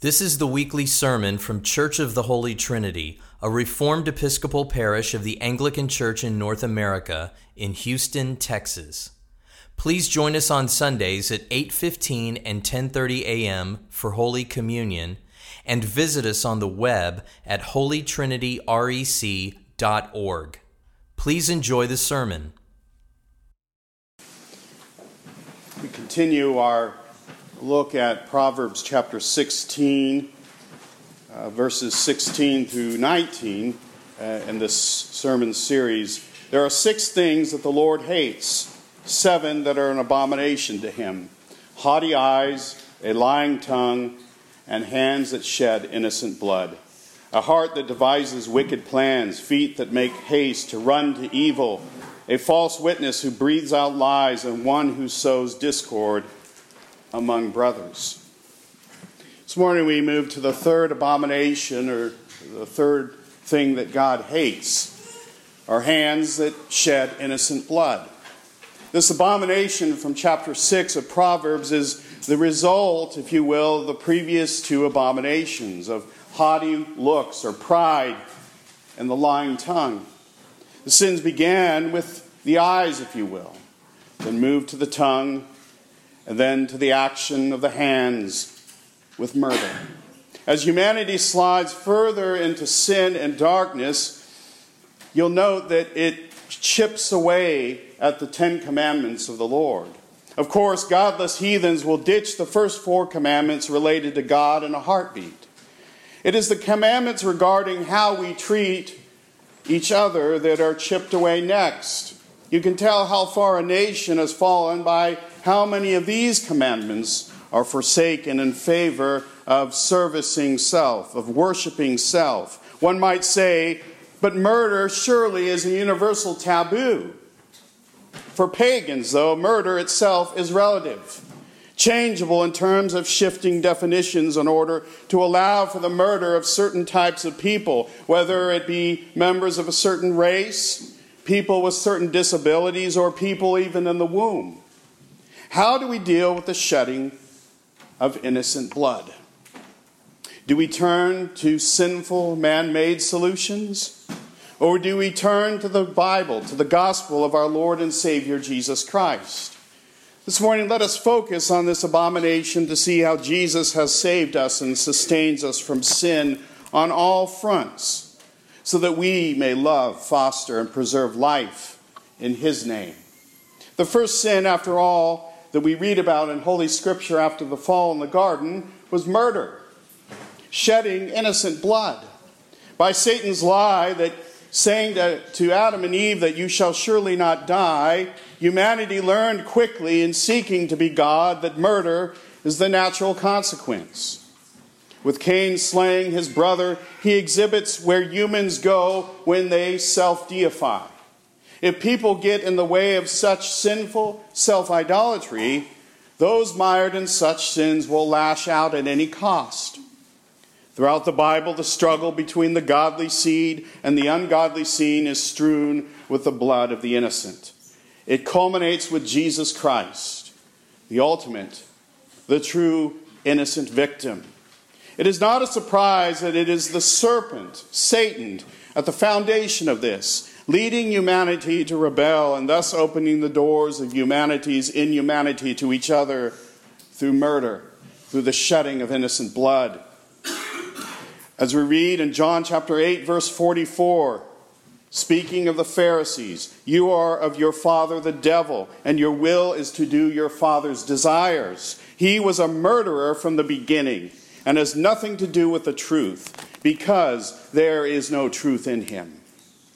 This is the weekly sermon from Church of the Holy Trinity, a Reformed Episcopal parish of the Anglican Church in North America in Houston, Texas. Please join us on Sundays at 8:15 and 10:30 a.m. for Holy Communion and visit us on the web at holytrinityrec.org. Please enjoy the sermon. We continue our look at Proverbs chapter 16, uh, verses 16 through 19 uh, in this sermon series. There are six things that the Lord hates, seven that are an abomination to him haughty eyes, a lying tongue, and hands that shed innocent blood. A heart that devises wicked plans, feet that make haste to run to evil, a false witness who breathes out lies, and one who sows discord among brothers. This morning we move to the third abomination, or the third thing that God hates are hands that shed innocent blood. This abomination from chapter 6 of Proverbs is the result, if you will, of the previous two abominations of haughty looks or pride and the lying tongue. The sins began with the eyes, if you will, then moved to the tongue, and then to the action of the hands with murder. As humanity slides further into sin and darkness, you'll note that it chips away at the Ten Commandments of the Lord. Of course, godless heathens will ditch the first four commandments related to God in a heartbeat. It is the commandments regarding how we treat each other that are chipped away next. You can tell how far a nation has fallen by how many of these commandments are forsaken in favor of servicing self, of worshiping self. One might say, but murder surely is a universal taboo. For pagans, though, murder itself is relative, changeable in terms of shifting definitions in order to allow for the murder of certain types of people, whether it be members of a certain race, people with certain disabilities, or people even in the womb. How do we deal with the shedding of innocent blood? Do we turn to sinful man made solutions? Or do we turn to the Bible, to the gospel of our Lord and Savior Jesus Christ? This morning, let us focus on this abomination to see how Jesus has saved us and sustains us from sin on all fronts, so that we may love, foster, and preserve life in His name. The first sin, after all, that we read about in Holy Scripture after the fall in the garden was murder, shedding innocent blood. By Satan's lie that saying to, to Adam and Eve that you shall surely not die, humanity learned quickly in seeking to be God that murder is the natural consequence. With Cain slaying his brother, he exhibits where humans go when they self deify. If people get in the way of such sinful self idolatry, those mired in such sins will lash out at any cost. Throughout the Bible, the struggle between the godly seed and the ungodly seed is strewn with the blood of the innocent. It culminates with Jesus Christ, the ultimate, the true innocent victim. It is not a surprise that it is the serpent, Satan, at the foundation of this leading humanity to rebel and thus opening the doors of humanity's inhumanity to each other through murder, through the shedding of innocent blood. As we read in John chapter 8, verse 44, speaking of the Pharisees, you are of your father the devil, and your will is to do your father's desires. He was a murderer from the beginning and has nothing to do with the truth, because there is no truth in him.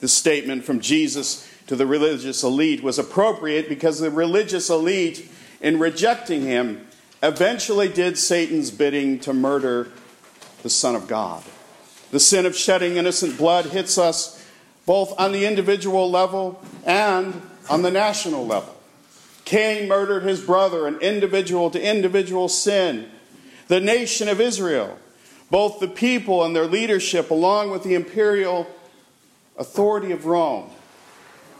This statement from Jesus to the religious elite was appropriate because the religious elite, in rejecting him, eventually did Satan's bidding to murder the Son of God. The sin of shedding innocent blood hits us both on the individual level and on the national level. Cain murdered his brother, an individual to individual sin. The nation of Israel, both the people and their leadership, along with the imperial authority of Rome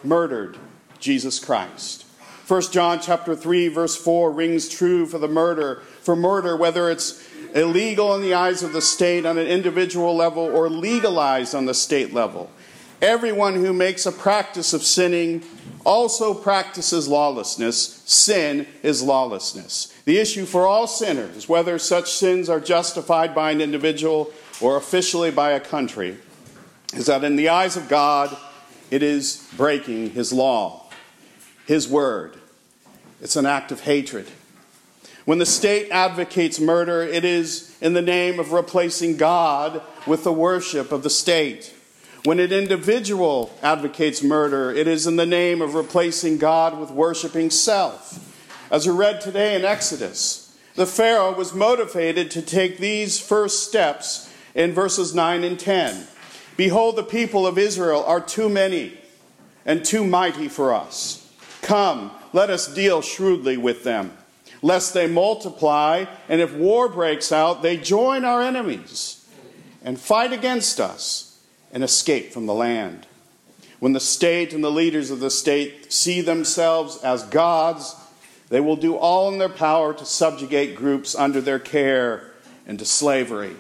murdered Jesus Christ. 1 John chapter 3 verse 4 rings true for the murder, for murder whether it's illegal in the eyes of the state on an individual level or legalized on the state level. Everyone who makes a practice of sinning also practices lawlessness. Sin is lawlessness. The issue for all sinners, whether such sins are justified by an individual or officially by a country, is that in the eyes of God, it is breaking His law, His word. It's an act of hatred. When the state advocates murder, it is in the name of replacing God with the worship of the state. When an individual advocates murder, it is in the name of replacing God with worshiping self. As we read today in Exodus, the Pharaoh was motivated to take these first steps in verses 9 and 10. Behold, the people of Israel are too many and too mighty for us. Come, let us deal shrewdly with them, lest they multiply, and if war breaks out, they join our enemies and fight against us and escape from the land. When the state and the leaders of the state see themselves as gods, they will do all in their power to subjugate groups under their care into slavery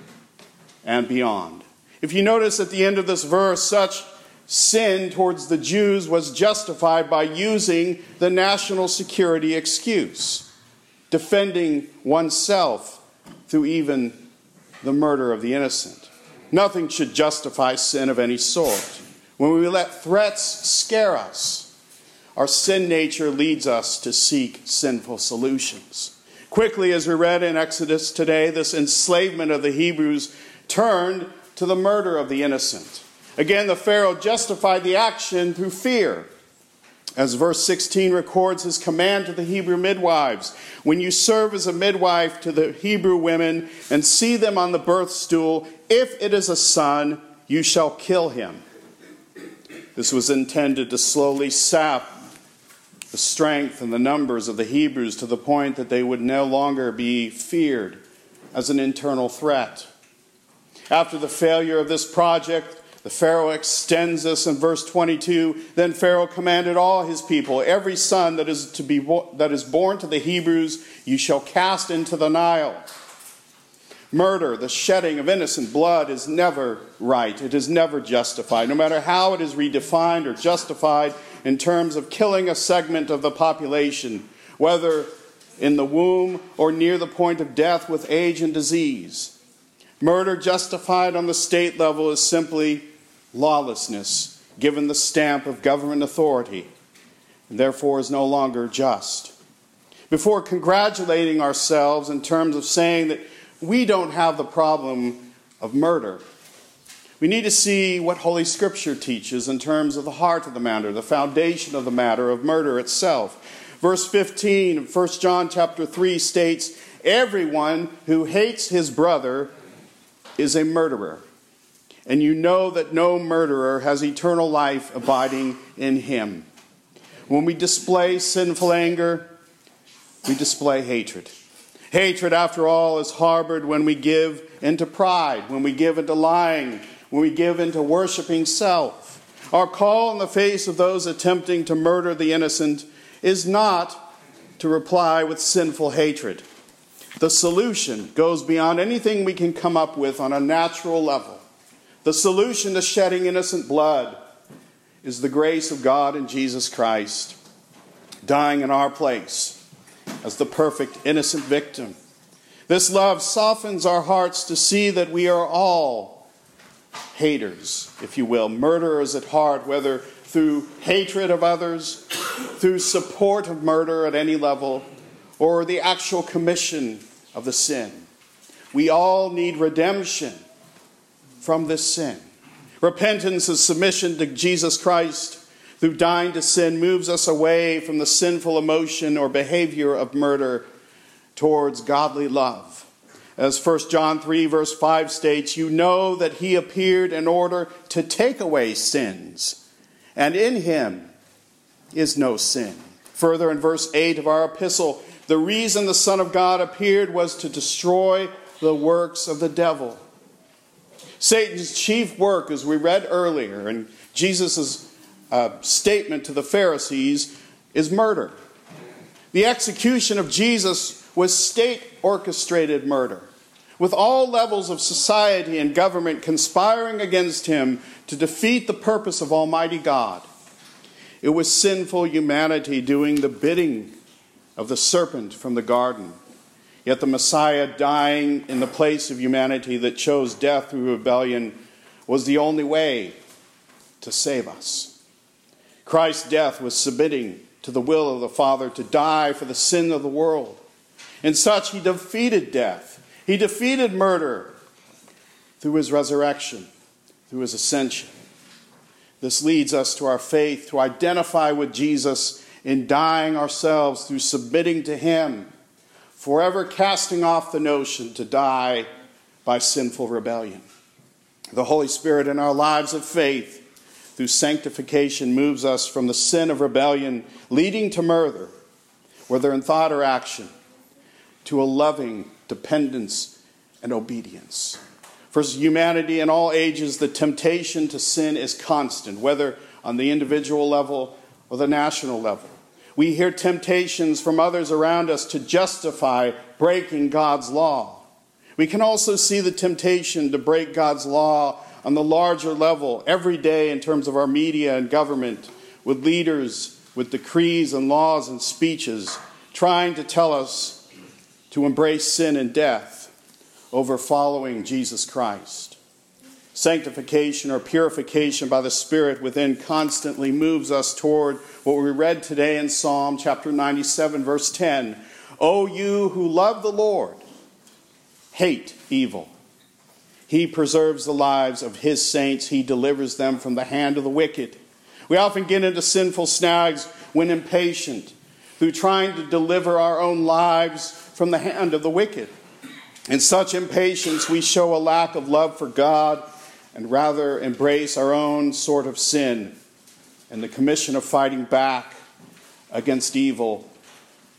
and beyond. If you notice at the end of this verse, such sin towards the Jews was justified by using the national security excuse, defending oneself through even the murder of the innocent. Nothing should justify sin of any sort. When we let threats scare us, our sin nature leads us to seek sinful solutions. Quickly, as we read in Exodus today, this enslavement of the Hebrews turned to the murder of the innocent. Again, the Pharaoh justified the action through fear. As verse 16 records his command to the Hebrew midwives When you serve as a midwife to the Hebrew women and see them on the birth stool, if it is a son, you shall kill him. This was intended to slowly sap the strength and the numbers of the Hebrews to the point that they would no longer be feared as an internal threat. After the failure of this project, the Pharaoh extends this in verse 22. Then Pharaoh commanded all his people, every son that is to be that is born to the Hebrews, you shall cast into the Nile. Murder, the shedding of innocent blood, is never right. It is never justified. No matter how it is redefined or justified in terms of killing a segment of the population, whether in the womb or near the point of death with age and disease. Murder justified on the state level is simply lawlessness, given the stamp of government authority, and therefore is no longer just. Before congratulating ourselves in terms of saying that we don't have the problem of murder, we need to see what Holy Scripture teaches in terms of the heart of the matter, the foundation of the matter of murder itself. Verse 15 of 1 John chapter 3 states, Everyone who hates his brother is a murderer. And you know that no murderer has eternal life abiding in him. When we display sinful anger, we display hatred. Hatred, after all, is harbored when we give into pride, when we give into lying, when we give into worshiping self. Our call in the face of those attempting to murder the innocent is not to reply with sinful hatred. The solution goes beyond anything we can come up with on a natural level. The solution to shedding innocent blood is the grace of God in Jesus Christ, dying in our place as the perfect innocent victim. This love softens our hearts to see that we are all haters, if you will, murderers at heart, whether through hatred of others, through support of murder at any level, or the actual commission of the sin. We all need redemption from this sin. Repentance is submission to Jesus Christ through dying to sin moves us away from the sinful emotion or behavior of murder towards godly love. As 1 John 3, verse 5 states, You know that he appeared in order to take away sins, and in him is no sin. Further, in verse 8 of our epistle, the reason the Son of God appeared was to destroy the works of the devil. Satan's chief work, as we read earlier, and Jesus' uh, statement to the Pharisees, is murder. The execution of Jesus was state orchestrated murder. with all levels of society and government conspiring against him to defeat the purpose of Almighty God. It was sinful humanity doing the bidding of the serpent from the garden. Yet the Messiah dying in the place of humanity that chose death through rebellion was the only way to save us. Christ's death was submitting to the will of the Father to die for the sin of the world. In such, he defeated death, he defeated murder through his resurrection, through his ascension. This leads us to our faith to identify with Jesus in dying ourselves through submitting to him, forever casting off the notion to die by sinful rebellion. The Holy Spirit in our lives of faith through sanctification moves us from the sin of rebellion leading to murder, whether in thought or action, to a loving dependence and obedience. For humanity in all ages, the temptation to sin is constant, whether on the individual level or the national level. We hear temptations from others around us to justify breaking God's law. We can also see the temptation to break God's law on the larger level every day in terms of our media and government, with leaders, with decrees and laws and speeches trying to tell us to embrace sin and death over following Jesus Christ. Sanctification or purification by the Spirit within constantly moves us toward what we read today in Psalm chapter 97, verse 10. O you who love the Lord, hate evil. He preserves the lives of his saints, he delivers them from the hand of the wicked. We often get into sinful snags when impatient, through trying to deliver our own lives from the hand of the wicked. In such impatience, we show a lack of love for God and rather embrace our own sort of sin and the commission of fighting back against evil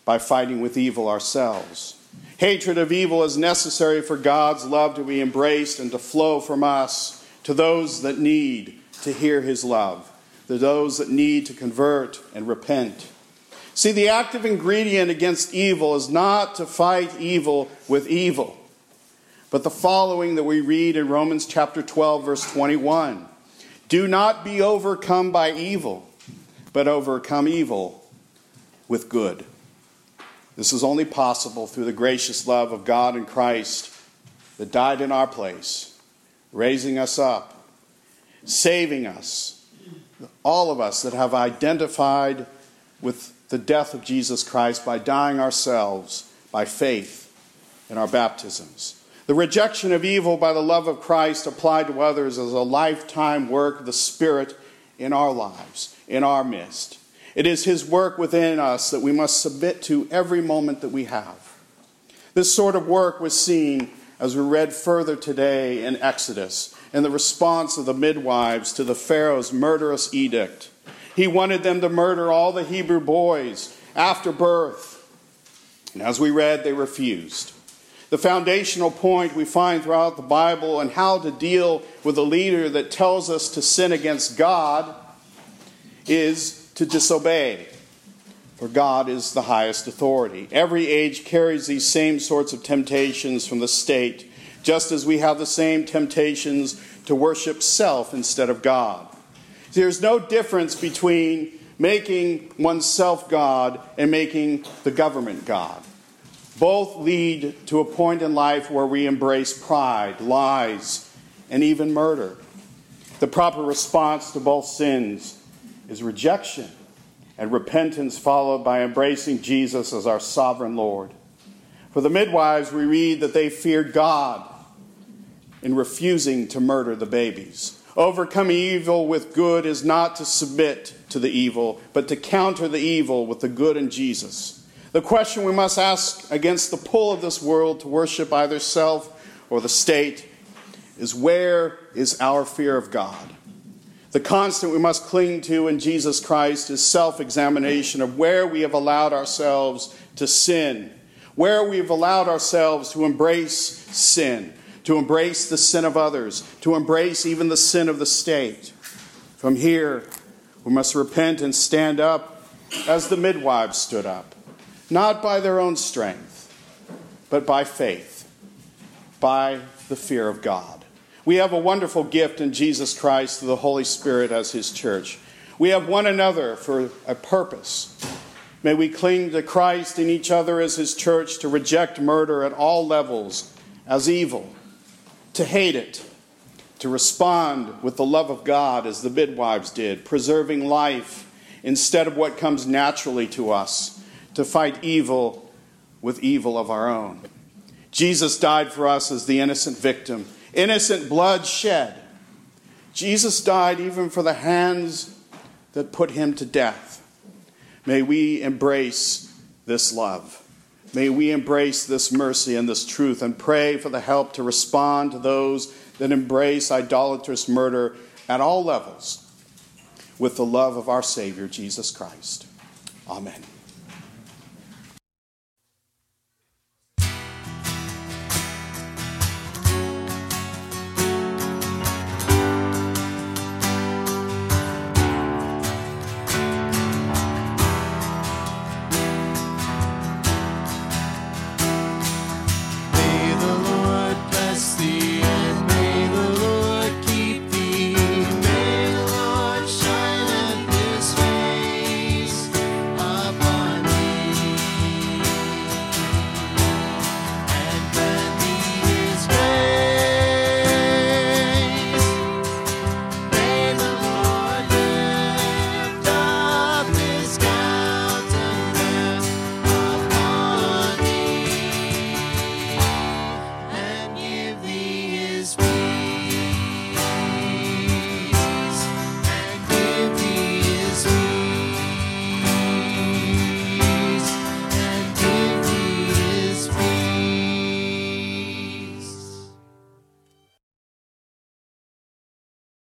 by fighting with evil ourselves. Hatred of evil is necessary for God's love to be embraced and to flow from us to those that need to hear his love, to those that need to convert and repent. See, the active ingredient against evil is not to fight evil with evil but the following that we read in Romans chapter 12, verse 21 Do not be overcome by evil, but overcome evil with good. This is only possible through the gracious love of God and Christ that died in our place, raising us up, saving us, all of us that have identified with the death of Jesus Christ by dying ourselves by faith in our baptisms. The rejection of evil by the love of Christ applied to others is a lifetime work of the Spirit in our lives, in our midst. It is His work within us that we must submit to every moment that we have. This sort of work was seen as we read further today in Exodus in the response of the midwives to the Pharaoh's murderous edict. He wanted them to murder all the Hebrew boys after birth. And as we read, they refused the foundational point we find throughout the Bible and how to deal with a leader that tells us to sin against God is to disobey. For God is the highest authority. Every age carries these same sorts of temptations from the state, just as we have the same temptations to worship self instead of God. There's no difference between making oneself God and making the government God. Both lead to a point in life where we embrace pride, lies, and even murder. The proper response to both sins is rejection and repentance, followed by embracing Jesus as our sovereign Lord. For the midwives, we read that they feared God in refusing to murder the babies. Overcoming evil with good is not to submit to the evil, but to counter the evil with the good in Jesus. The question we must ask against the pull of this world to worship either self or the state is where is our fear of God? The constant we must cling to in Jesus Christ is self examination of where we have allowed ourselves to sin, where we have allowed ourselves to embrace sin, to embrace the sin of others, to embrace even the sin of the state. From here, we must repent and stand up as the midwives stood up not by their own strength, but by faith. by the fear of God. We have a wonderful gift in Jesus Christ, through the Holy Spirit, as His church. We have one another for a purpose. May we cling to Christ and each other as His church to reject murder at all levels as evil, to hate it, to respond with the love of God as the midwives did, preserving life instead of what comes naturally to us, to fight evil with evil of our own. Jesus died for us as the innocent victim, innocent blood shed. Jesus died even for the hands that put him to death. May we embrace this love. May we embrace this mercy and this truth and pray for the help to respond to those that embrace idolatrous murder at all levels with the love of our Savior, Jesus Christ. Amen.